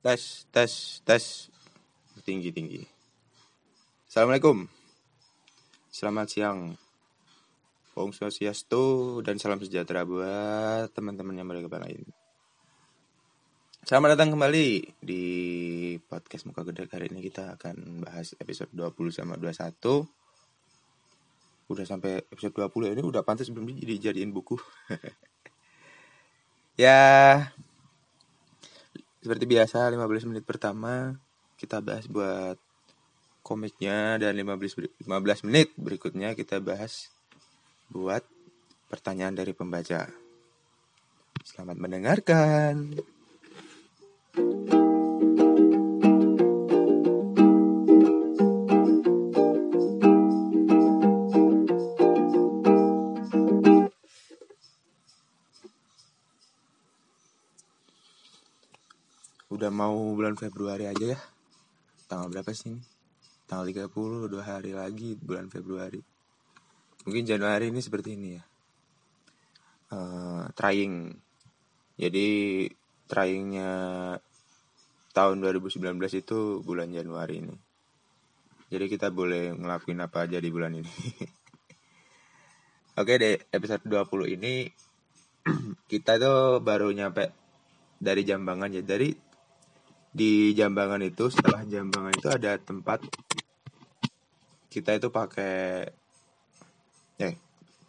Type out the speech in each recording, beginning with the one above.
tes tes tes. Tinggi tinggi. Assalamualaikum. Selamat siang. Om Swastiastu dan salam sejahtera buat teman-teman yang beragama lain. Selamat datang kembali di podcast Muka Gede. Hari ini kita akan bahas episode 20 sama 21 Udah sampai episode 20 ini udah pantas belum dijadiin buku? Ya seperti biasa 15 menit pertama kita bahas buat komiknya dan 15 15 menit berikutnya kita bahas buat pertanyaan dari pembaca. Selamat mendengarkan. Udah mau bulan Februari aja ya. Tanggal berapa sih ini? Tanggal 30 dua hari lagi bulan Februari. Mungkin Januari ini seperti ini ya. Uh, trying. Jadi tryingnya tahun 2019 itu bulan Januari ini. Jadi kita boleh ngelakuin apa aja di bulan ini. Oke deh episode 20 ini kita tuh baru nyampe dari Jambangan ya. Dari di Jambangan itu setelah Jambangan itu ada tempat kita itu pakai eh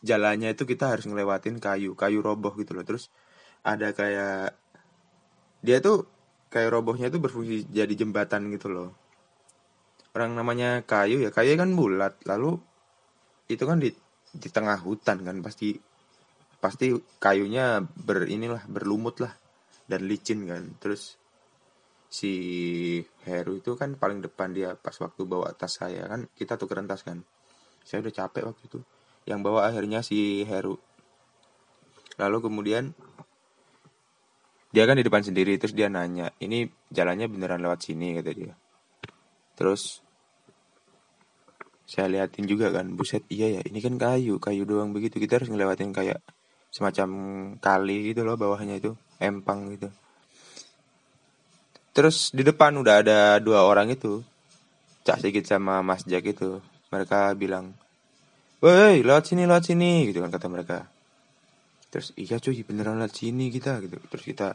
jalannya itu kita harus ngelewatin kayu kayu roboh gitu loh. Terus ada kayak dia tuh kayak robohnya itu berfungsi jadi jembatan gitu loh. Orang namanya kayu ya kayu kan bulat lalu itu kan di di tengah hutan kan pasti pasti kayunya ber inilah berlumut lah dan licin kan. Terus si Heru itu kan paling depan dia pas waktu bawa tas saya kan kita tuh tas kan. Saya udah capek waktu itu. Yang bawa akhirnya si Heru. Lalu kemudian dia kan di depan sendiri terus dia nanya ini jalannya beneran lewat sini? kata dia. Terus saya liatin juga kan buset iya ya ini kan kayu kayu doang begitu. Kita harus ngelewatin kayak semacam kali gitu loh bawahnya itu empang gitu Terus di depan udah ada dua orang itu. Cak Sigit sama Mas Jack itu. Mereka bilang, Woi, lewat sini, lewat sini, gitu kan kata mereka. Terus iya cuy, beneran lewat sini kita, gitu. Terus kita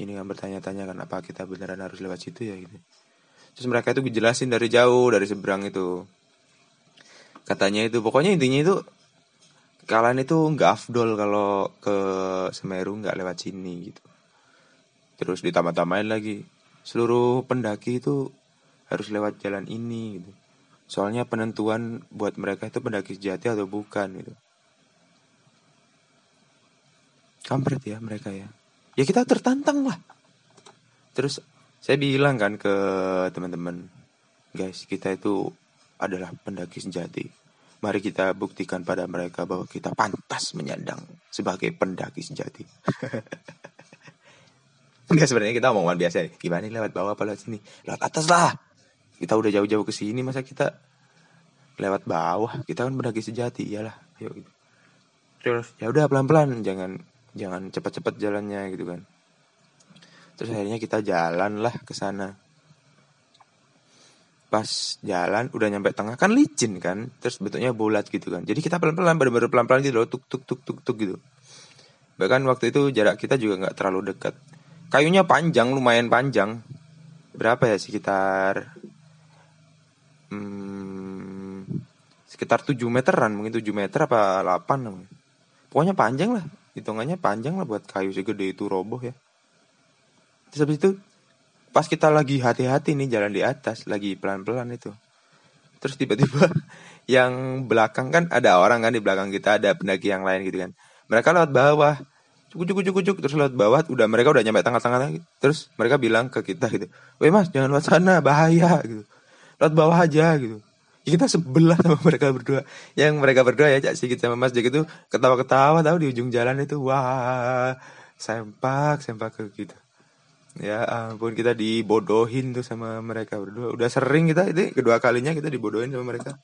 ini kan bertanya-tanya kan apa kita beneran harus lewat situ ya gitu. Terus mereka itu dijelasin dari jauh, dari seberang itu. Katanya itu, pokoknya intinya itu kalian itu nggak afdol kalau ke Semeru nggak lewat sini gitu terus ditambah-tambahin lagi seluruh pendaki itu harus lewat jalan ini gitu. Soalnya penentuan buat mereka itu pendaki sejati atau bukan gitu. Kampret ya mereka ya. Ya kita tertantang lah. Terus saya bilang kan ke teman-teman guys kita itu adalah pendaki sejati. Mari kita buktikan pada mereka bahwa kita pantas menyandang sebagai pendaki sejati Enggak sebenarnya kita omongan biasa nih. Gimana nih lewat bawah apa lewat sini? Lewat atas lah. Kita udah jauh-jauh ke sini masa kita lewat bawah. Kita kan pendaki sejati, iyalah. Ayo gitu. Terus ya udah pelan-pelan, jangan jangan cepat-cepat jalannya gitu kan. Terus akhirnya kita jalan lah ke sana. Pas jalan udah nyampe tengah kan licin kan, terus bentuknya bulat gitu kan. Jadi kita pelan-pelan, bener-bener pelan-pelan gitu loh, tuk tuk tuk tuk tuk gitu. Bahkan waktu itu jarak kita juga nggak terlalu dekat Kayunya panjang, lumayan panjang. Berapa ya sekitar hmm, sekitar 7 meteran, mungkin 7 meter apa 8 Pokoknya panjang lah, hitungannya panjang lah buat kayu segede itu roboh ya. Terus habis itu pas kita lagi hati-hati nih jalan di atas, lagi pelan-pelan itu. Terus tiba-tiba yang belakang kan ada orang kan di belakang kita, ada pendaki yang lain gitu kan. Mereka lewat bawah cukup cukup cukup terus lewat bawah udah mereka udah nyampe tengah-tengah terus mereka bilang ke kita gitu weh mas jangan lewat sana bahaya gitu. Lewat bawah aja gitu. Ya, kita sebelah sama mereka berdua. Yang mereka berdua ya cak sedikit sama mas Jack itu ketawa-ketawa tahu di ujung jalan itu. Wah sempak sempak ke kita. Ya ampun kita dibodohin tuh sama mereka berdua. Udah sering kita ini kedua kalinya kita dibodohin sama mereka.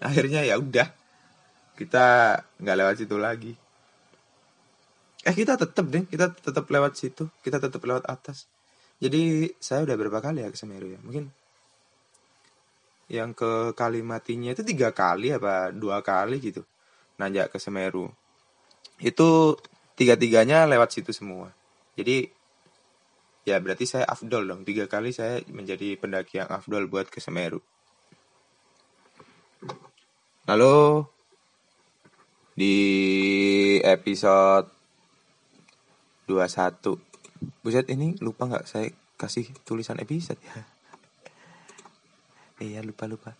Akhirnya ya udah kita nggak lewat situ lagi eh kita tetap deh kita tetap lewat situ. Kita tetap lewat atas. Jadi saya udah berapa kali ya ke Semeru ya? Mungkin yang ke Kalimatinya itu tiga kali apa dua kali gitu nanjak ke Semeru. Itu tiga-tiganya lewat situ semua. Jadi ya berarti saya afdol dong. Tiga kali saya menjadi pendaki yang afdol buat ke Semeru. Lalu di episode 21 Buset ini lupa nggak saya kasih tulisan episode? Ya Iya lupa-lupa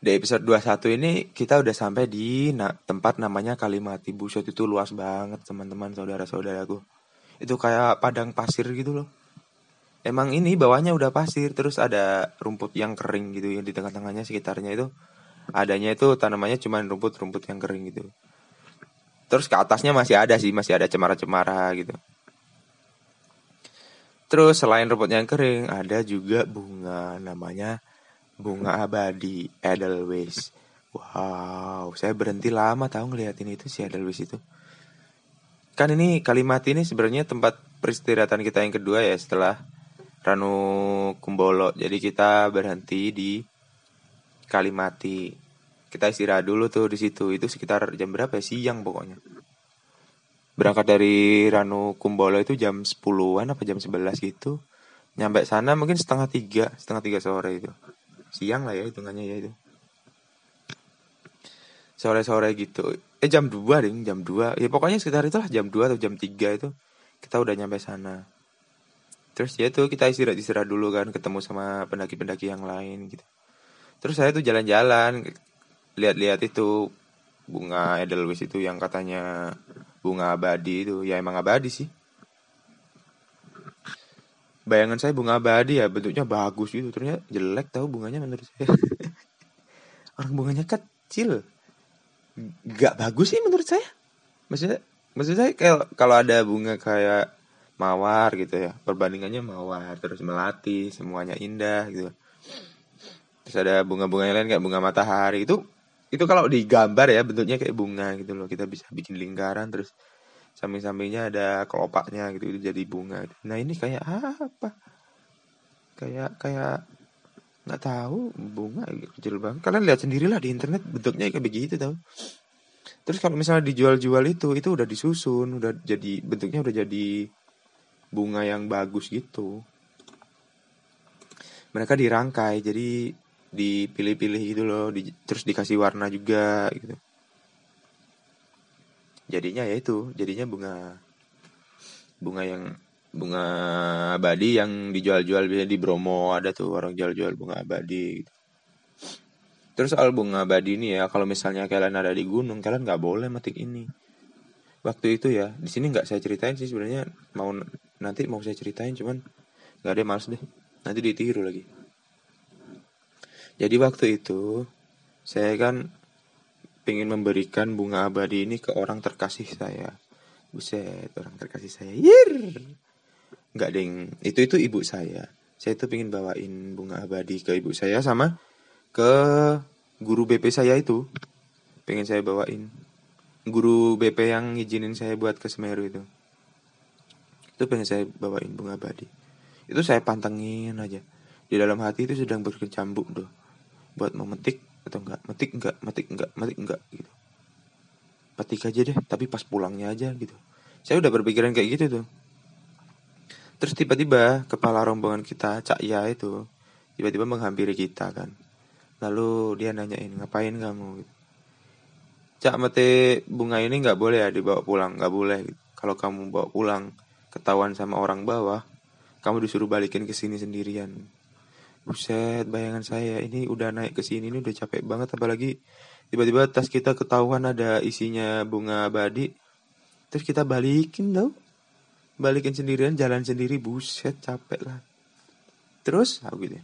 di episode 21 ini kita udah sampai di na tempat namanya Kalimati. Buset itu luas banget teman-teman saudara-saudaraku. Itu kayak padang pasir gitu loh. Emang ini bawahnya udah pasir terus ada rumput yang kering gitu ya di tengah-tengahnya sekitarnya itu. Adanya itu tanamannya cuma rumput-rumput yang kering gitu Terus ke atasnya masih ada sih, masih ada cemara-cemara gitu. Terus selain rumput yang kering, ada juga bunga namanya bunga abadi Edelweiss. Wow, saya berhenti lama tahu ngeliatin itu si Edelweiss itu. Kan ini kalimat ini sebenarnya tempat peristirahatan kita yang kedua ya setelah Ranu Kumbolo. Jadi kita berhenti di Kalimati kita istirahat dulu tuh di situ. Itu sekitar jam berapa ya? Siang pokoknya. Berangkat dari Ranu Kumbolo itu jam 10-an apa jam 11 gitu. Nyampe sana mungkin setengah tiga setengah tiga sore itu. Siang lah ya hitungannya ya itu. Sore-sore gitu. Eh jam 2 ding jam 2 ya pokoknya sekitar itulah jam 2 atau jam 3 itu kita udah nyampe sana. Terus ya itu kita istirahat istirahat dulu kan ketemu sama pendaki-pendaki yang lain gitu. Terus saya tuh jalan-jalan lihat-lihat itu bunga edelweiss itu yang katanya bunga abadi itu. Ya emang abadi sih. Bayangan saya bunga abadi ya bentuknya bagus gitu. Ternyata jelek tahu bunganya menurut saya. Orang bunganya kecil. Nggak bagus sih menurut saya. Maksudnya maksud saya kayak kalau ada bunga kayak mawar gitu ya perbandingannya mawar terus melati semuanya indah gitu. Terus ada bunga-bunga lain kayak bunga matahari itu itu kalau digambar ya bentuknya kayak bunga gitu loh. Kita bisa bikin lingkaran terus samping-sampingnya ada kelopaknya gitu itu jadi bunga. Nah ini kayak apa? Kayak kayak nggak tahu bunga kecil banget. Kalian lihat sendirilah di internet bentuknya kayak begitu tau. Terus kalau misalnya dijual-jual itu itu udah disusun udah jadi bentuknya udah jadi bunga yang bagus gitu. Mereka dirangkai jadi dipilih-pilih gitu loh di, terus dikasih warna juga gitu. Jadinya ya itu jadinya bunga bunga yang bunga abadi yang dijual-jual biasanya di Bromo ada tuh orang jual-jual bunga abadi gitu. terus soal bunga abadi ini ya kalau misalnya kalian ada di gunung kalian nggak boleh metik ini. Waktu itu ya di sini nggak saya ceritain sih sebenarnya mau nanti mau saya ceritain cuman nggak ada males deh. Nanti ditiru lagi jadi waktu itu saya kan ingin memberikan bunga abadi ini ke orang terkasih saya. Buset, orang terkasih saya. Yir. Enggak ding, itu itu ibu saya. Saya tuh pengen bawain bunga abadi ke ibu saya sama ke guru BP saya itu. Pengen saya bawain. Guru BP yang ngizinin saya buat ke Semeru itu. Itu pengen saya bawain bunga abadi. Itu saya pantengin aja. Di dalam hati itu sedang berkecambuk tuh buat memetik atau enggak metik enggak metik enggak metik enggak gitu. Petik aja deh tapi pas pulangnya aja gitu. Saya udah berpikiran kayak gitu tuh. Terus tiba-tiba kepala rombongan kita Cak Ya itu tiba-tiba menghampiri kita kan. Lalu dia nanyain ngapain kamu? gitu. Cak mete bunga ini nggak boleh ya dibawa pulang. Nggak boleh. gitu. kalau kamu bawa pulang ketahuan sama orang bawah kamu disuruh balikin ke sini sendirian Buset, bayangan saya ini udah naik ke sini ini udah capek banget apalagi tiba-tiba tas kita ketahuan ada isinya bunga abadi. Terus kita balikin tau. Balikin sendirian jalan sendiri buset capek lah. Terus aku gitu.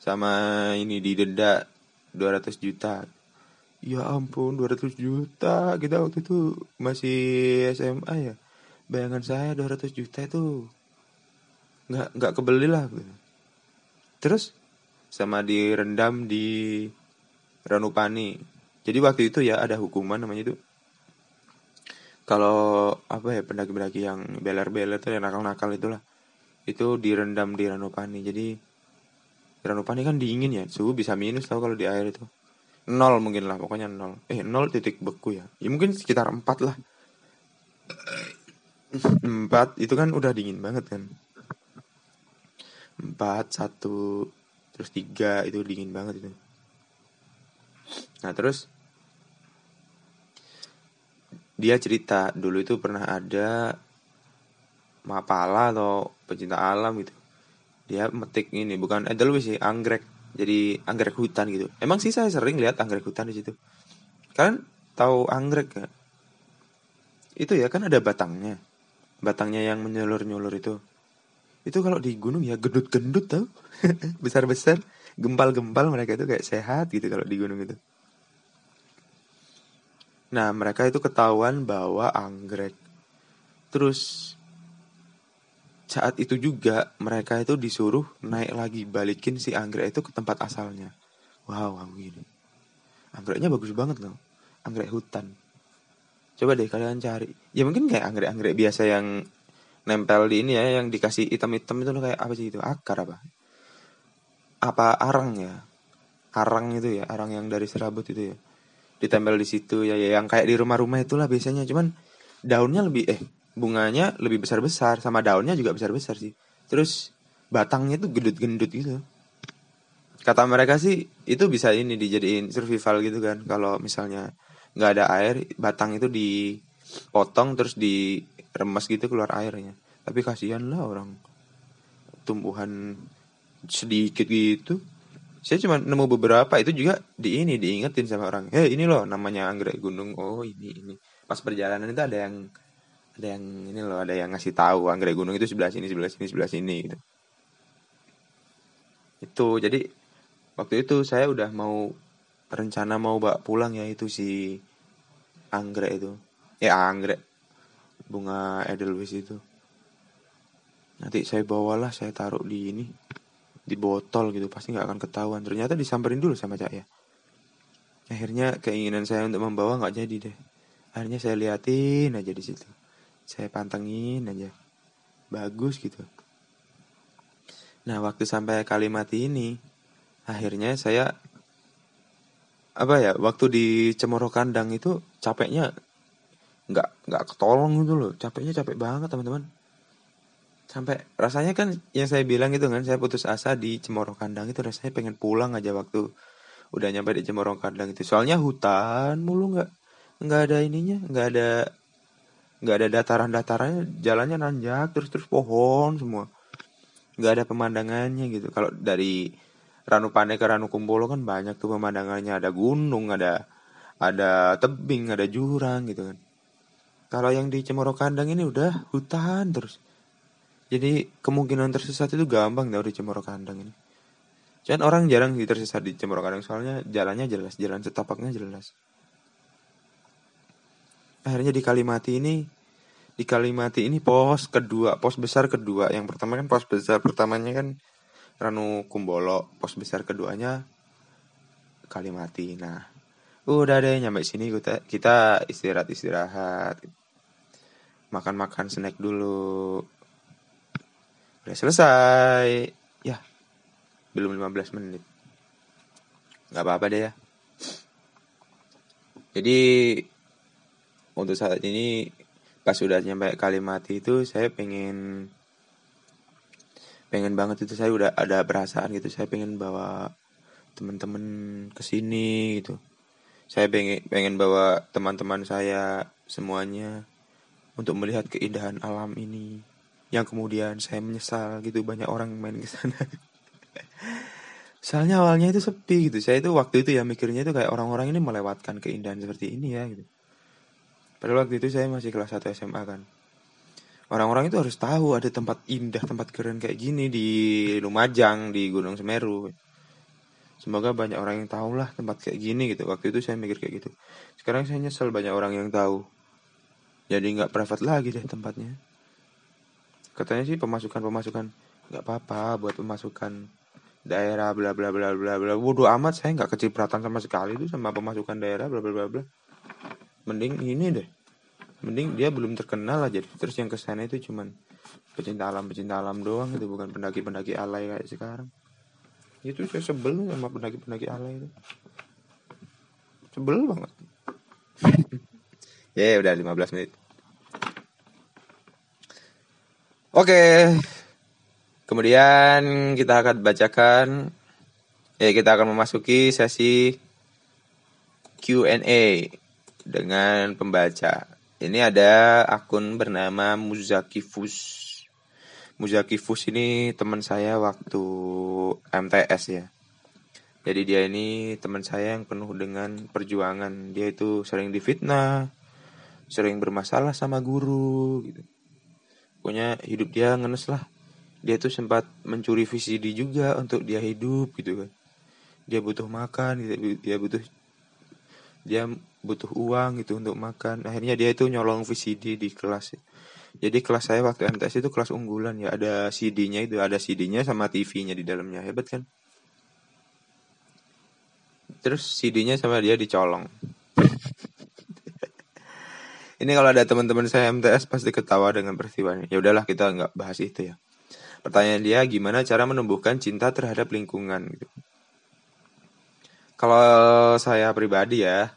Sama ini didenda 200 juta. Ya ampun 200 juta kita waktu itu masih SMA ya. Bayangan saya 200 juta itu nggak nggak kebeli lah gitu terus? Sama direndam di Ranupani. Jadi waktu itu ya ada hukuman namanya itu. Kalau apa ya pendaki-pendaki yang beler-beler tuh yang nakal-nakal itulah. Itu direndam di Ranupani. Jadi Ranupani kan dingin ya. Suhu bisa minus tau kalau di air itu. Nol mungkin lah pokoknya nol. Eh nol titik beku ya. Ya mungkin sekitar empat lah. Empat itu kan udah dingin banget kan empat satu terus tiga itu dingin banget itu. Nah terus dia cerita dulu itu pernah ada mapala atau pecinta alam gitu. Dia metik ini bukan edelweiss sih anggrek. Jadi anggrek hutan gitu. Emang sih saya sering lihat anggrek hutan di situ. Kalian tahu anggrek gak? itu ya kan ada batangnya. Batangnya yang menyulur-nyulur itu itu kalau di gunung ya gendut-gendut tau besar-besar gempal-gempal mereka itu kayak sehat gitu kalau di gunung itu Nah, mereka itu ketahuan bawa anggrek. Terus saat itu juga mereka itu disuruh naik lagi balikin si anggrek itu ke tempat asalnya. Wow, wow gini. Anggreknya bagus banget loh. Anggrek hutan. Coba deh kalian cari. Ya mungkin kayak anggrek-anggrek biasa yang nempel di ini ya, yang dikasih hitam-hitam itu loh kayak apa sih itu? Akar apa? Apa arang ya? Arang itu ya, arang yang dari serabut itu ya ditempel di situ ya, ya yang kayak di rumah-rumah itulah biasanya cuman daunnya lebih eh bunganya lebih besar-besar sama daunnya juga besar-besar sih terus batangnya tuh gendut-gendut gitu kata mereka sih itu bisa ini dijadiin survival gitu kan kalau misalnya nggak ada air batang itu dipotong terus diremes gitu keluar airnya. Tapi kasihan lah orang tumbuhan sedikit gitu. Saya cuma nemu beberapa itu juga di ini diingetin sama orang. Eh ini loh namanya anggrek gunung. Oh ini ini. Pas perjalanan itu ada yang ada yang ini loh ada yang ngasih tahu anggrek gunung itu sebelah sini sebelah sini sebelah sini gitu. Itu jadi waktu itu saya udah mau rencana mau bawa pulang ya itu si anggrek itu. Ya anggrek bunga edelweiss itu. Nanti saya bawalah saya taruh di ini di botol gitu pasti nggak akan ketahuan. Ternyata disamperin dulu sama cak ya. Akhirnya keinginan saya untuk membawa nggak jadi deh. Akhirnya saya liatin aja di situ. Saya pantengin aja. Bagus gitu. Nah waktu sampai kalimat ini akhirnya saya apa ya waktu di Cemoro Kandang itu capeknya nggak nggak ketolong gitu loh. Capeknya capek banget teman-teman. Sampai rasanya kan yang saya bilang itu kan saya putus asa di Cemoro Kandang itu rasanya pengen pulang aja waktu udah nyampe di Cemoro Kandang itu. Soalnya hutan mulu nggak nggak ada ininya nggak ada nggak ada dataran datarannya jalannya nanjak terus terus pohon semua. Nggak ada pemandangannya gitu. Kalau dari Ranupane ke Ranukumbolo kan banyak tuh pemandangannya. Ada gunung ada ada tebing ada jurang gitu kan kalau yang di Cemoro Kandang ini udah hutan terus jadi kemungkinan tersesat itu gampang dari Cemoro Kandang ini. Jangan orang jarang sih tersesat di Cemoro Kandang soalnya jalannya jelas, jalan setapaknya jelas. Akhirnya di Kalimati ini di Kalimati ini pos kedua, pos besar kedua. Yang pertama kan pos besar pertamanya kan Ranu Kumbolo, pos besar keduanya Kalimati. Nah, udah deh nyampe sini kita kita istirahat istirahat makan makan snack dulu Udah selesai. Ya, belum 15 menit. Gak apa-apa deh ya. Jadi, untuk saat ini, pas sudah nyampe kalimat itu, saya pengen pengen banget itu saya udah ada perasaan gitu saya pengen bawa teman-teman ke sini gitu saya pengen pengen bawa teman-teman saya semuanya untuk melihat keindahan alam ini. Yang kemudian saya menyesal gitu banyak orang main ke sana. Soalnya awalnya itu sepi gitu. Saya itu waktu itu ya mikirnya itu kayak orang-orang ini melewatkan keindahan seperti ini ya gitu. Padahal waktu itu saya masih kelas 1 SMA kan. Orang-orang itu harus tahu ada tempat indah tempat keren kayak gini di Lumajang di Gunung Semeru. Semoga banyak orang yang tahu lah tempat kayak gini gitu. Waktu itu saya mikir kayak gitu. Sekarang saya nyesel banyak orang yang tahu jadi nggak private lagi deh tempatnya. Katanya sih pemasukan pemasukan nggak apa-apa buat pemasukan daerah bla bla bla bla bla. Bodoh amat saya nggak kecipratan sama sekali itu sama pemasukan daerah bla bla bla bla. Mending ini deh. Mending dia belum terkenal aja. Terus yang ke sana itu cuman pecinta alam pecinta alam doang itu bukan pendaki pendaki alay kayak sekarang. Itu saya sebel sama pendaki pendaki alay itu. Sebel banget. Ya yeah, udah 15 menit oke kemudian kita akan bacakan ya kita akan memasuki sesi Q&A dengan pembaca ini ada akun bernama Muzakifus. Muzakifus ini teman saya waktu MTS ya. Jadi dia ini teman saya yang penuh dengan perjuangan. Dia itu sering difitnah, sering bermasalah sama guru gitu. Pokoknya hidup dia ngenes lah. Dia tuh sempat mencuri VCD juga untuk dia hidup gitu kan. Dia butuh makan, dia butuh dia butuh uang gitu untuk makan. Akhirnya dia itu nyolong VCD di kelas jadi kelas saya waktu MTS itu kelas unggulan ya. Ada CD-nya itu ada CD-nya sama TV-nya di dalamnya. Hebat kan? Terus CD-nya sama dia dicolong ini kalau ada teman-teman saya MTS pasti ketawa dengan peristiwa ini ya udahlah kita nggak bahas itu ya. Pertanyaan dia gimana cara menumbuhkan cinta terhadap lingkungan gitu. Kalau saya pribadi ya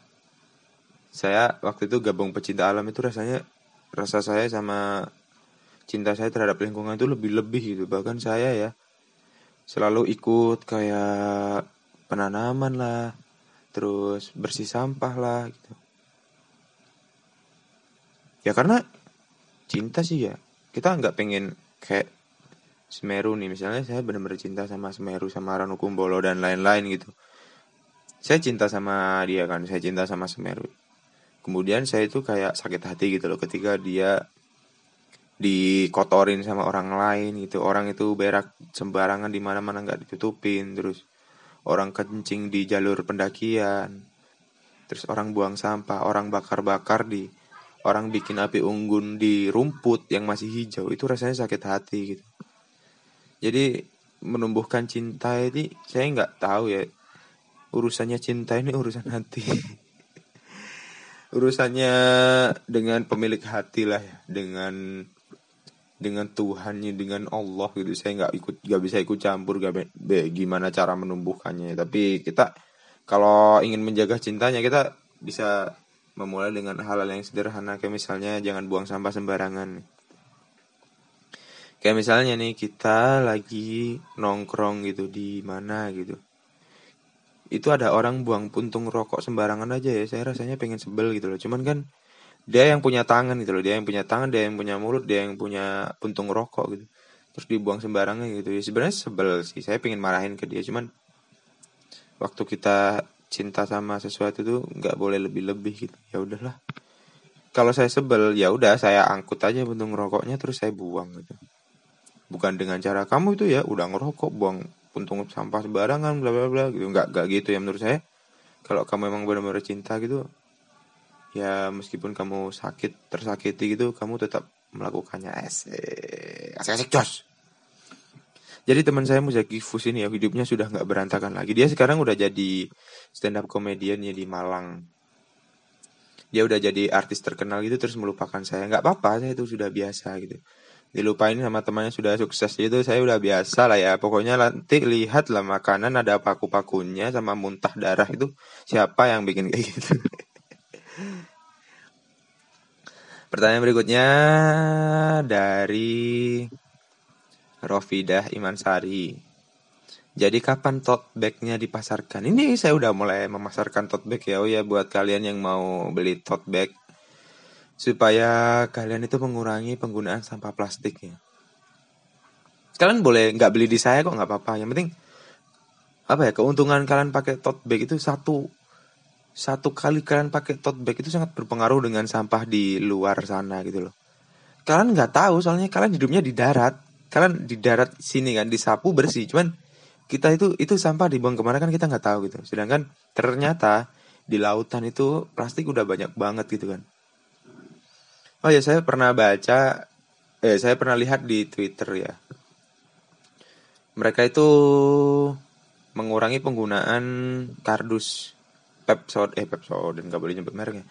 saya waktu itu gabung pecinta alam itu rasanya rasa saya sama cinta saya terhadap lingkungan itu lebih-lebih gitu. Bahkan saya ya selalu ikut kayak penanaman lah terus bersih sampah lah gitu ya karena cinta sih ya. Kita nggak pengen kayak Semeru nih. Misalnya saya benar-benar cinta sama Semeru sama Ranukumbolo dan lain-lain gitu. Saya cinta sama dia kan. Saya cinta sama Semeru. Kemudian saya itu kayak sakit hati gitu loh ketika dia dikotorin sama orang lain gitu. Orang itu berak sembarangan di mana mana nggak ditutupin. Terus orang kencing di jalur pendakian. Terus orang buang sampah orang bakar bakar di orang bikin api unggun di rumput yang masih hijau itu rasanya sakit hati gitu. Jadi menumbuhkan cinta ini saya nggak tahu ya. Urusannya cinta ini urusan hati. Urusannya dengan pemilik hati lah ya dengan dengan Tuhannya dengan Allah gitu. Saya nggak ikut nggak bisa ikut campur gak be, gimana cara menumbuhkannya. Tapi kita kalau ingin menjaga cintanya kita bisa memulai dengan hal-hal yang sederhana kayak misalnya jangan buang sampah sembarangan. Kayak misalnya nih kita lagi nongkrong gitu di mana gitu. Itu ada orang buang puntung rokok sembarangan aja ya saya rasanya pengen sebel gitu loh. Cuman kan dia yang punya tangan gitu loh dia yang punya tangan dia yang punya mulut dia yang punya puntung rokok gitu. Terus dibuang sembarangan gitu. Ya sebenarnya sebel sih saya pengen marahin ke dia cuman waktu kita cinta sama sesuatu tuh nggak boleh lebih-lebih gitu. Ya udahlah. Kalau saya sebel ya udah saya angkut aja puntung rokoknya terus saya buang gitu. Bukan dengan cara kamu itu ya udah ngerokok buang puntung sampah sembarangan bla bla bla gitu. Nggak nggak gitu ya menurut saya. Kalau kamu emang benar-benar cinta gitu ya meskipun kamu sakit tersakiti gitu kamu tetap melakukannya. Asik asik asik jos jadi teman saya Muzaki Fus ini ya hidupnya sudah nggak berantakan lagi. Dia sekarang udah jadi stand up comedian ya di Malang. Dia udah jadi artis terkenal gitu terus melupakan saya. Nggak apa-apa saya itu sudah biasa gitu. Dilupain sama temannya sudah sukses itu saya udah biasa lah ya. Pokoknya nanti lihat lah makanan ada paku-pakunya sama muntah darah itu siapa yang bikin kayak gitu. Pertanyaan berikutnya dari Rofidah Imansari jadi kapan tote bagnya dipasarkan ini saya udah mulai memasarkan tote bag ya oh ya buat kalian yang mau beli tote bag supaya kalian itu mengurangi penggunaan sampah plastik ya. Kalian boleh nggak beli di saya kok nggak apa-apa. Yang penting apa ya keuntungan kalian pakai tote bag itu satu satu kali kalian pakai tote bag itu sangat berpengaruh dengan sampah di luar sana gitu loh. Kalian nggak tahu soalnya kalian hidupnya di darat. Kalian di darat sini kan disapu bersih. Cuman kita itu itu sampah dibuang ke mana kan kita nggak tahu gitu. Sedangkan ternyata di lautan itu plastik udah banyak banget gitu kan. Oh ya saya pernah baca, eh saya pernah lihat di Twitter ya. Mereka itu mengurangi penggunaan kardus Pepsod, eh Pepsod dan gak boleh nyebut mereknya.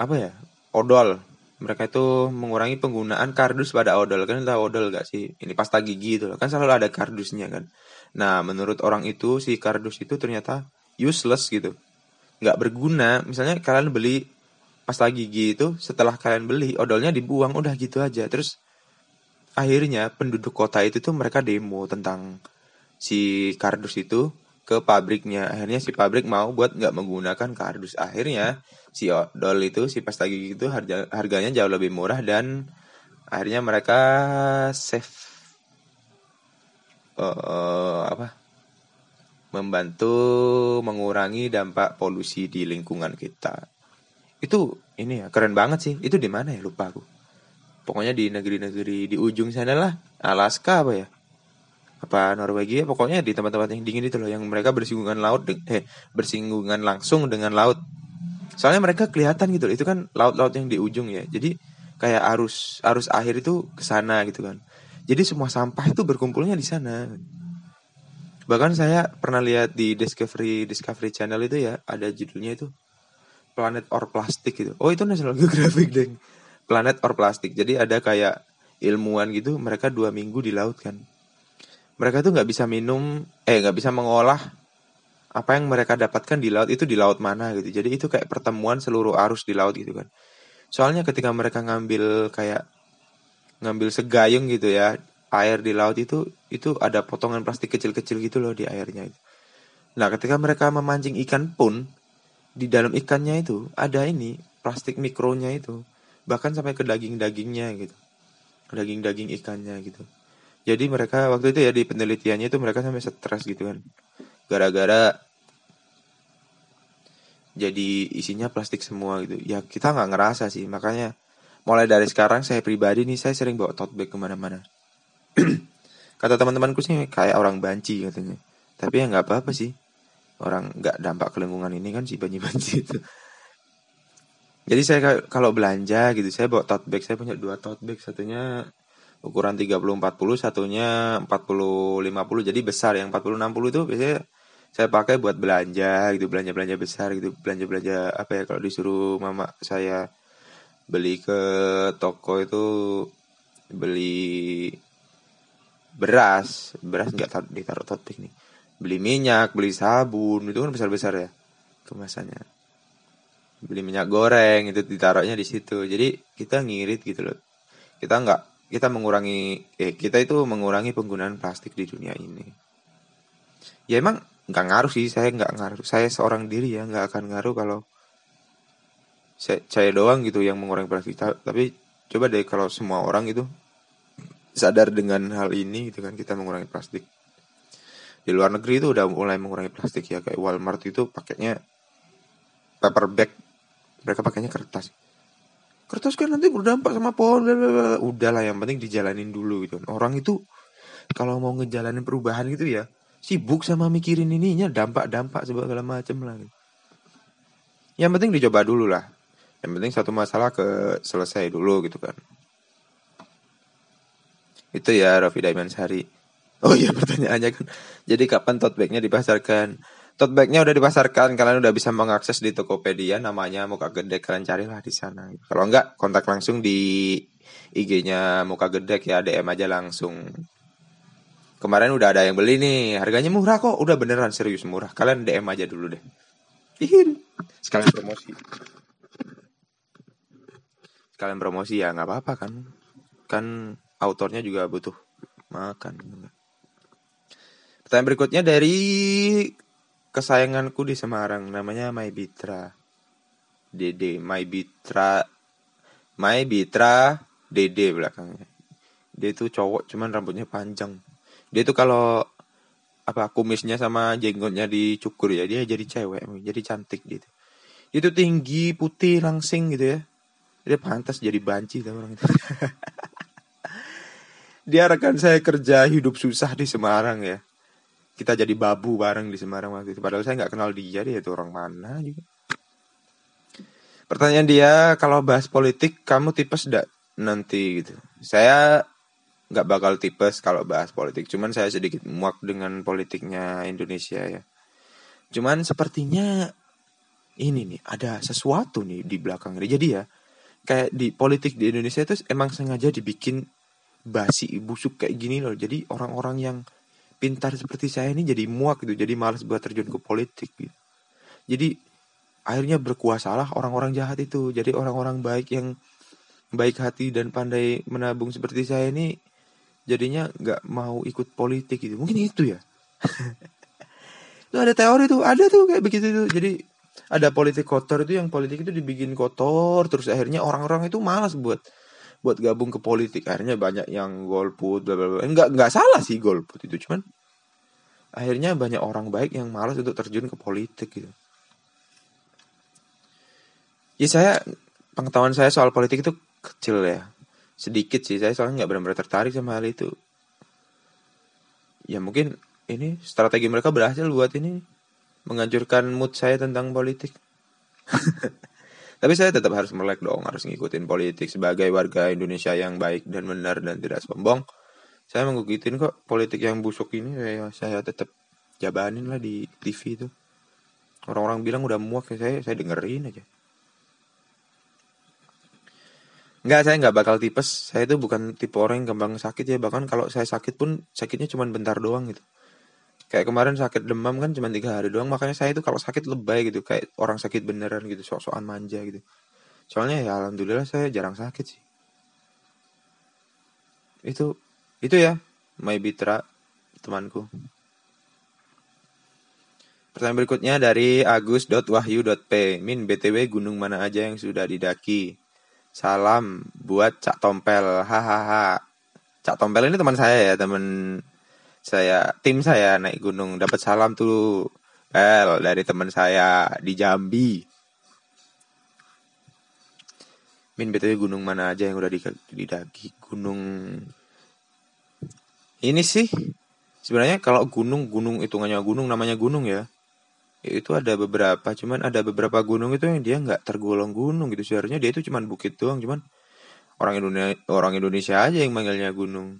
Apa ya? odol mereka itu mengurangi penggunaan kardus pada odol. Kan tahu odol gak sih? Ini pasta gigi itu kan selalu ada kardusnya kan. Nah menurut orang itu si kardus itu ternyata useless gitu. Nggak berguna. Misalnya kalian beli pasta gigi itu setelah kalian beli odolnya dibuang udah gitu aja. Terus akhirnya penduduk kota itu tuh mereka demo tentang si kardus itu ke pabriknya. Akhirnya si pabrik mau buat nggak menggunakan kardus. Akhirnya si odol itu si pasta gigi itu harga harganya jauh lebih murah dan akhirnya mereka save uh, apa membantu mengurangi dampak polusi di lingkungan kita. Itu ini ya keren banget sih. Itu di mana ya? Lupa aku. Pokoknya di negeri-negeri di ujung sana lah. Alaska apa ya apa Norwegia pokoknya di tempat-tempat yang dingin itu loh yang mereka bersinggungan laut eh bersinggungan langsung dengan laut. Soalnya mereka kelihatan gitu itu kan laut-laut yang di ujung ya. Jadi kayak arus arus akhir itu ke sana gitu kan. Jadi semua sampah itu berkumpulnya di sana. Bahkan saya pernah lihat di Discovery Discovery Channel itu ya ada judulnya itu Planet or Plastic gitu. Oh itu National Geographic deng. Planet or Plastic. Jadi ada kayak ilmuwan gitu mereka dua minggu di laut kan mereka tuh nggak bisa minum eh nggak bisa mengolah apa yang mereka dapatkan di laut itu di laut mana gitu. Jadi itu kayak pertemuan seluruh arus di laut gitu kan. Soalnya ketika mereka ngambil kayak ngambil segayung gitu ya, air di laut itu itu ada potongan plastik kecil-kecil gitu loh di airnya itu. Nah, ketika mereka memancing ikan pun di dalam ikannya itu ada ini plastik mikronya itu bahkan sampai ke daging-dagingnya gitu. Daging-daging ikannya gitu. Jadi mereka waktu itu ya di penelitiannya itu mereka sampai stres gitu kan. Gara-gara jadi isinya plastik semua gitu. Ya kita nggak ngerasa sih. Makanya mulai dari sekarang saya pribadi nih saya sering bawa tote bag ke mana-mana. Kata teman-temanku sih kayak orang banci katanya. Tapi ya nggak apa-apa sih. Orang nggak dampak ke lingkungan ini kan si banci-banci itu. Jadi saya kalau belanja gitu saya bawa tote bag. Saya punya dua tote bag. Satunya ukuran 30 40 satunya 40 50 jadi besar. Yang 40 60 itu biasanya saya pakai buat belanja gitu belanja belanja besar gitu belanja belanja apa ya kalau disuruh mama saya beli ke toko itu beli beras beras nggak tar ditaruh tote nih beli minyak beli sabun itu kan besar besar ya kemasannya. Beli minyak goreng itu ditaruhnya di situ. Jadi kita ngirit gitu loh. Kita nggak kita mengurangi eh kita itu mengurangi penggunaan plastik di dunia ini. Ya emang nggak ngaruh sih saya nggak ngaruh. Saya seorang diri ya nggak akan ngaruh kalau saya, saya doang gitu yang mengurangi plastik. Tapi coba deh kalau semua orang itu sadar dengan hal ini gitu kan kita mengurangi plastik. Di luar negeri itu udah mulai mengurangi plastik ya kayak Walmart itu pakainya paper bag. Mereka pakainya kertas kertas kan nanti berdampak sama pohon udah lah yang penting dijalanin dulu gitu orang itu kalau mau ngejalanin perubahan gitu ya sibuk sama mikirin ininya dampak-dampak segala macam lah. Yang penting dicoba dulu lah. Yang penting satu masalah ke selesai dulu gitu kan. Itu ya Raffi Sari. Oh iya pertanyaannya kan. Jadi kapan tote bagnya dipasarkan? Tote bagnya udah dipasarkan, kalian udah bisa mengakses di Tokopedia namanya Muka Gede kalian carilah di sana. Kalau enggak kontak langsung di IG-nya Muka Gede ya DM aja langsung. Kemarin udah ada yang beli nih, harganya murah kok, udah beneran serius murah. Kalian DM aja dulu deh. Ihin, sekalian promosi. Sekalian promosi ya nggak apa-apa kan. Kan autornya juga butuh makan. Pertanyaan berikutnya dari kesayanganku di Semarang, namanya My Bitra. Dede, My Bitra, My Bitra, Dede belakangnya. Dia itu cowok, cuman rambutnya panjang. Dia tuh kalau apa kumisnya sama jenggotnya dicukur ya dia jadi cewek jadi cantik gitu. Itu tinggi putih langsing gitu ya. Dia pantas jadi banci tuh orang itu. Dia rekan saya kerja hidup susah di Semarang ya kita jadi babu bareng di Semarang waktu itu padahal saya nggak kenal dia dia itu orang mana juga pertanyaan dia kalau bahas politik kamu tipes enggak nanti gitu saya nggak bakal tipes kalau bahas politik. Cuman saya sedikit muak dengan politiknya Indonesia ya. Cuman sepertinya ini nih ada sesuatu nih di belakang ini. Jadi ya kayak di politik di Indonesia itu emang sengaja dibikin basi busuk kayak gini loh jadi orang-orang yang pintar seperti saya ini jadi muak gitu jadi malas buat terjun ke politik gitu. Jadi akhirnya berkuasalah orang-orang jahat itu. Jadi orang-orang baik yang baik hati dan pandai menabung seperti saya ini jadinya nggak mau ikut politik gitu. Mungkin itu ya. Itu ada teori tuh ada tuh kayak begitu tuh. Jadi ada politik kotor itu yang politik itu dibikin kotor terus akhirnya orang-orang itu malas buat buat gabung ke politik. Akhirnya banyak yang golput bla bla bla. Enggak enggak salah sih golput itu cuman akhirnya banyak orang baik yang malas untuk terjun ke politik gitu. Ya saya pengetahuan saya soal politik itu kecil ya. Sedikit sih saya soalnya nggak benar-benar tertarik sama hal itu. Ya mungkin ini strategi mereka berhasil buat ini menghancurkan mood saya tentang politik. Tapi saya tetap harus melek dong, harus ngikutin politik sebagai warga Indonesia yang baik dan benar dan tidak sombong. Saya mengikutin kok politik yang busuk ini, saya, saya tetap jabanin lah di TV itu. Orang-orang bilang udah muak ya saya, saya dengerin aja. Enggak, saya nggak bakal tipes. Saya itu bukan tipe orang yang gampang sakit ya. Bahkan kalau saya sakit pun sakitnya cuma bentar doang gitu kayak kemarin sakit demam kan cuma tiga hari doang makanya saya itu kalau sakit lebay gitu kayak orang sakit beneran gitu sok-sokan manja gitu. Soalnya ya alhamdulillah saya jarang sakit sih. Itu itu ya my bitra temanku. Pertanyaan berikutnya dari agus.wahyu.p min btw gunung mana aja yang sudah didaki? Salam buat cak tompel hahaha. Cak tompel ini teman saya ya teman saya tim saya naik gunung. Dapat salam tuh Bel dari teman saya di Jambi. Min btw gunung mana aja yang udah didaki? Gunung ini sih sebenarnya kalau gunung gunung hitungannya gunung namanya gunung ya. Itu ada beberapa cuman ada beberapa gunung itu yang dia nggak tergolong gunung gitu. Seharusnya dia itu cuman bukit doang cuman orang Indonesia orang Indonesia aja yang manggilnya gunung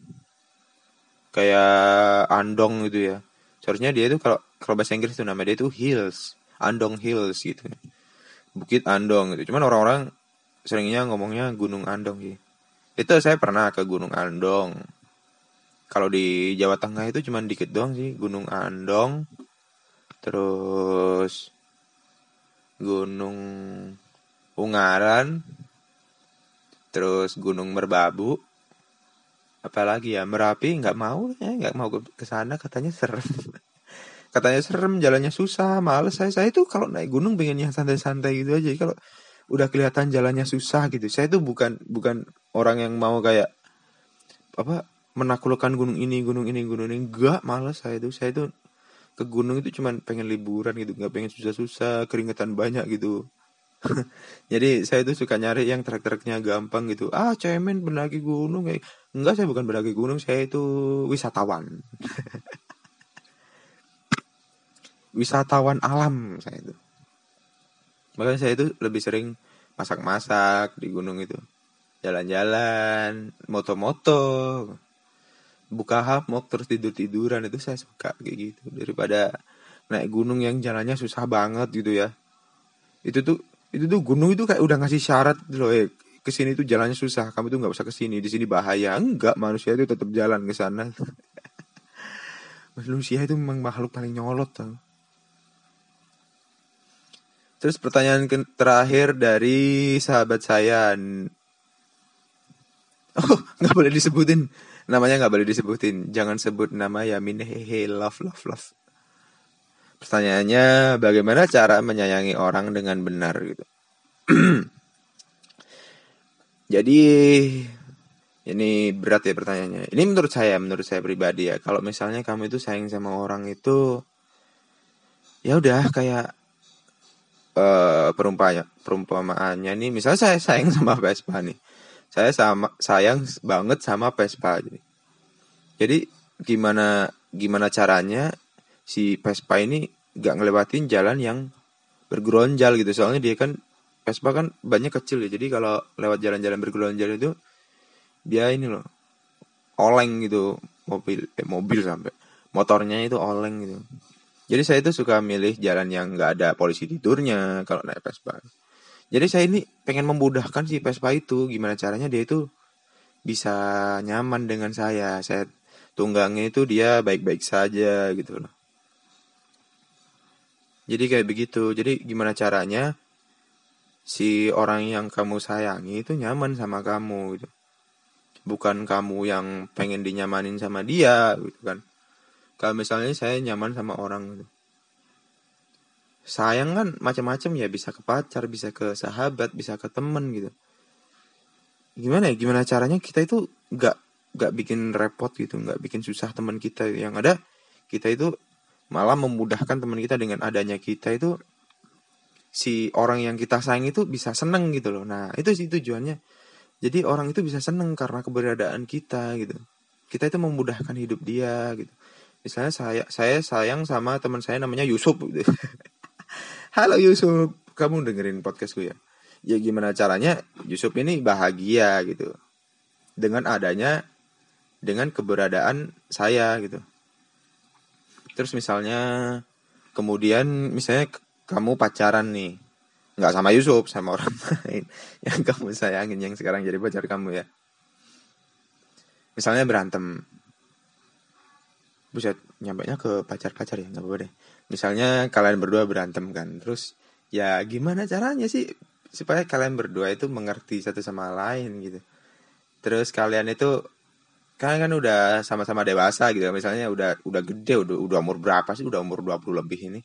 kayak Andong gitu ya. Seharusnya dia itu kalau kalau bahasa Inggris itu nama dia itu Hills, Andong Hills gitu. Bukit Andong gitu. Cuman orang-orang seringnya ngomongnya Gunung Andong sih. Itu saya pernah ke Gunung Andong. Kalau di Jawa Tengah itu cuman dikit doang sih, Gunung Andong. Terus Gunung Ungaran. Terus Gunung Merbabu apalagi ya Merapi nggak mau ya nggak mau ke sana katanya serem. Katanya serem jalannya susah males. Saya saya itu kalau naik gunung pengen yang santai-santai gitu aja. Kalau udah kelihatan jalannya susah gitu saya itu bukan bukan orang yang mau kayak apa menaklukkan gunung ini gunung ini gunung ini. Enggak males saya itu saya itu ke gunung itu cuman pengen liburan gitu nggak pengen susah-susah keringetan banyak gitu. Jadi saya tuh suka nyari yang trek-treknya gampang gitu. Ah, cemen pendaki gunung kayak enggak saya bukan pendaki gunung, saya itu wisatawan. wisatawan alam saya itu. Makanya saya itu lebih sering masak-masak di gunung itu. Jalan-jalan, moto-moto. Buka hammock terus tidur-tiduran itu saya suka kayak gitu daripada naik gunung yang jalannya susah banget gitu ya. Itu tuh itu tuh gunung itu kayak udah ngasih syarat loh eh ke sini tuh jalannya susah kamu tuh nggak usah ke sini di sini bahaya. Enggak manusia itu tetap jalan ke sana. Manusia itu memang makhluk paling nyolot tau. Terus pertanyaan terakhir dari sahabat saya. Oh nggak boleh disebutin. Namanya nggak boleh disebutin. Jangan sebut nama Yamin. Hehe love love love. Pertanyaannya, bagaimana cara menyayangi orang dengan benar gitu? Jadi ini berat ya pertanyaannya. Ini menurut saya, menurut saya pribadi ya. Kalau misalnya kamu itu sayang sama orang itu, ya udah kayak uh, perumpanya, perumpamaannya nih. Misalnya saya sayang sama Vespa nih, saya sama sayang banget sama Vespa. Jadi, jadi gimana gimana caranya si Vespa ini gak ngelewatin jalan yang bergeronjal gitu soalnya dia kan Vespa kan banyak kecil ya. Jadi kalau lewat jalan-jalan bergeronjal itu dia ini loh oleng gitu. Mobil eh, mobil sampai. Motornya itu oleng gitu. Jadi saya itu suka milih jalan yang nggak ada polisi tidurnya kalau naik Vespa. Jadi saya ini pengen memudahkan si Vespa itu gimana caranya dia itu bisa nyaman dengan saya. Saya tunggangnya itu dia baik-baik saja gitu loh. Jadi kayak begitu. Jadi gimana caranya si orang yang kamu sayangi itu nyaman sama kamu gitu. Bukan kamu yang pengen dinyamanin sama dia gitu kan. Kalau misalnya saya nyaman sama orang gitu. Sayang kan macam-macam ya bisa ke pacar bisa ke sahabat bisa ke temen gitu. Gimana ya gimana caranya kita itu nggak nggak bikin repot gitu nggak bikin susah teman kita yang ada kita itu malah memudahkan teman kita dengan adanya kita itu si orang yang kita sayang itu bisa seneng gitu loh. Nah itu sih tujuannya. Jadi orang itu bisa seneng karena keberadaan kita gitu. Kita itu memudahkan hidup dia gitu. Misalnya saya saya sayang sama teman saya namanya Yusuf gitu. halo Yusuf kamu dengerin podcastku ya? Ya gimana caranya Yusuf ini bahagia gitu. Dengan adanya dengan keberadaan saya gitu. Terus misalnya kemudian misalnya kamu pacaran nih. Nggak sama Yusuf sama orang lain. Yang kamu sayangin yang sekarang jadi pacar kamu ya. Misalnya berantem. Buset nyampe ke pacar-pacar ya nggak deh. Misalnya kalian berdua berantem kan terus ya gimana caranya sih supaya kalian berdua itu mengerti satu sama lain gitu. Terus kalian itu kalian kan udah sama-sama dewasa gitu misalnya udah udah gede udah udah umur berapa sih? Udah umur 20 lebih ini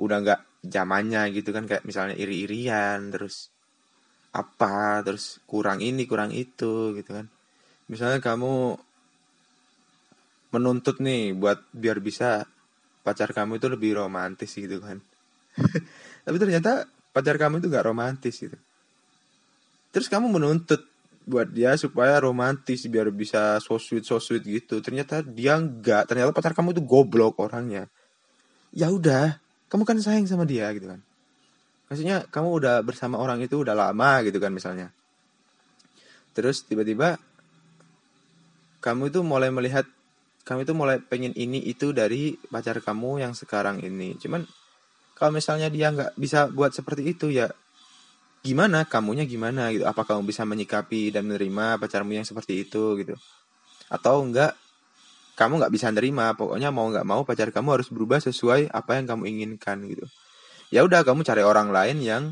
udah nggak zamannya gitu kan kayak misalnya iri-irian terus apa terus kurang ini kurang itu gitu kan. Misalnya kamu menuntut nih buat biar bisa pacar kamu itu lebih romantis gitu kan. Tapi ternyata pacar kamu itu gak romantis gitu. Terus kamu menuntut buat dia supaya romantis biar bisa so sweet so sweet gitu. Ternyata dia enggak ternyata pacar kamu itu goblok orangnya. Ya udah kamu kan sayang sama dia gitu kan? Maksudnya kamu udah bersama orang itu udah lama gitu kan misalnya. Terus tiba-tiba kamu itu mulai melihat kamu itu mulai pengen ini itu dari pacar kamu yang sekarang ini. Cuman kalau misalnya dia nggak bisa buat seperti itu ya gimana? Kamunya gimana gitu? Apa kamu bisa menyikapi dan menerima pacarmu yang seperti itu gitu? Atau enggak kamu nggak bisa nerima. Pokoknya mau nggak mau pacar kamu harus berubah sesuai apa yang kamu inginkan gitu. Ya udah kamu cari orang lain yang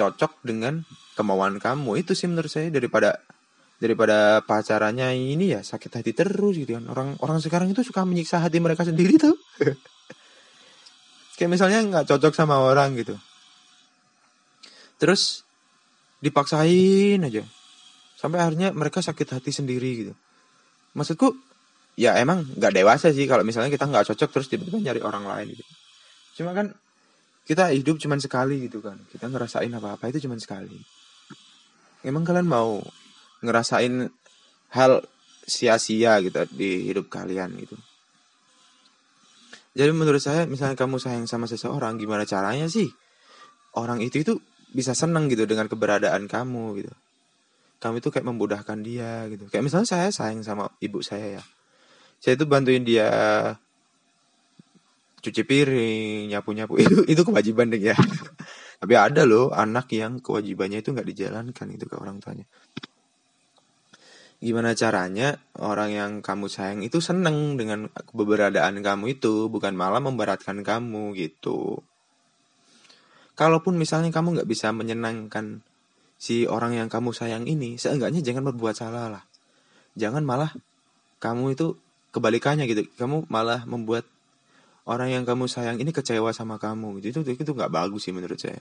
cocok dengan kemauan kamu. Itu sih menurut saya daripada daripada pacarannya ini ya sakit hati terus gitu kan. Orang orang sekarang itu suka menyiksa hati mereka sendiri tuh. Kayak misalnya nggak cocok sama orang gitu. Terus dipaksain aja. Sampai akhirnya mereka sakit hati sendiri gitu. Maksudku ya emang nggak dewasa sih kalau misalnya kita nggak cocok terus tiba-tiba nyari orang lain gitu cuma kan kita hidup cuma sekali gitu kan kita ngerasain apa-apa itu cuma sekali emang kalian mau ngerasain hal sia-sia gitu di hidup kalian gitu jadi menurut saya misalnya kamu sayang sama seseorang gimana caranya sih orang itu itu bisa seneng gitu dengan keberadaan kamu gitu. Kamu itu kayak memudahkan dia gitu. Kayak misalnya saya sayang sama ibu saya ya. Saya itu bantuin dia cuci piring, nyapu-nyapu. Itu itu kewajiban deh ya. Tapi ada loh anak yang kewajibannya itu nggak dijalankan itu ke orang tuanya. Gimana caranya orang yang kamu sayang itu seneng dengan keberadaan kamu itu bukan malah memberatkan kamu gitu. Kalaupun misalnya kamu nggak bisa menyenangkan si orang yang kamu sayang ini seenggaknya jangan berbuat salah lah. Jangan malah kamu itu kebalikannya gitu. Kamu malah membuat orang yang kamu sayang ini kecewa sama kamu gitu. Itu itu nggak bagus sih menurut saya.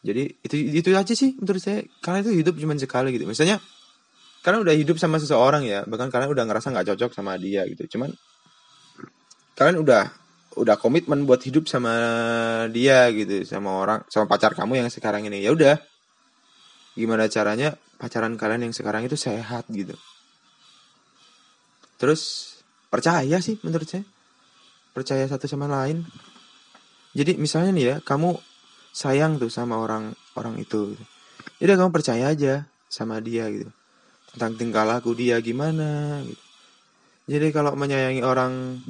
Jadi itu itu aja sih menurut saya. Karena itu hidup cuma sekali gitu. Misalnya karena udah hidup sama seseorang ya bahkan kalian udah ngerasa nggak cocok sama dia gitu. Cuman kalian udah udah komitmen buat hidup sama dia gitu sama orang sama pacar kamu yang sekarang ini. Ya udah gimana caranya pacaran kalian yang sekarang itu sehat gitu terus percaya sih menurut saya. Percaya satu sama lain. Jadi misalnya nih ya kamu sayang tuh sama orang orang itu. Jadi kamu percaya aja sama dia gitu. Tentang tingkah laku dia gimana gitu. Jadi kalau menyayangi orang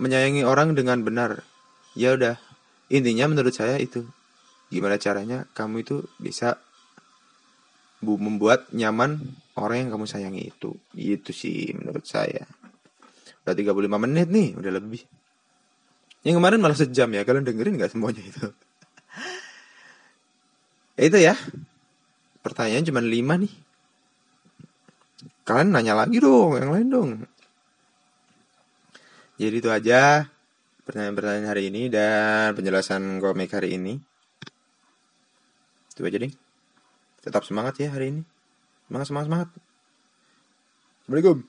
menyayangi orang dengan benar, ya udah. Intinya menurut saya itu gimana caranya kamu itu bisa bu membuat nyaman orang yang kamu sayangi itu. Itu sih menurut saya. Udah 35 menit nih udah lebih. Yang kemarin malah sejam ya kalian dengerin nggak semuanya itu? Itu ya. Pertanyaan cuma lima nih. Kalian nanya lagi dong yang lain dong. Jadi itu aja pertanyaan-pertanyaan hari ini dan penjelasan komik hari ini. Itu aja deh tetap semangat ya hari ini semangat semangat semangat. Assalamualaikum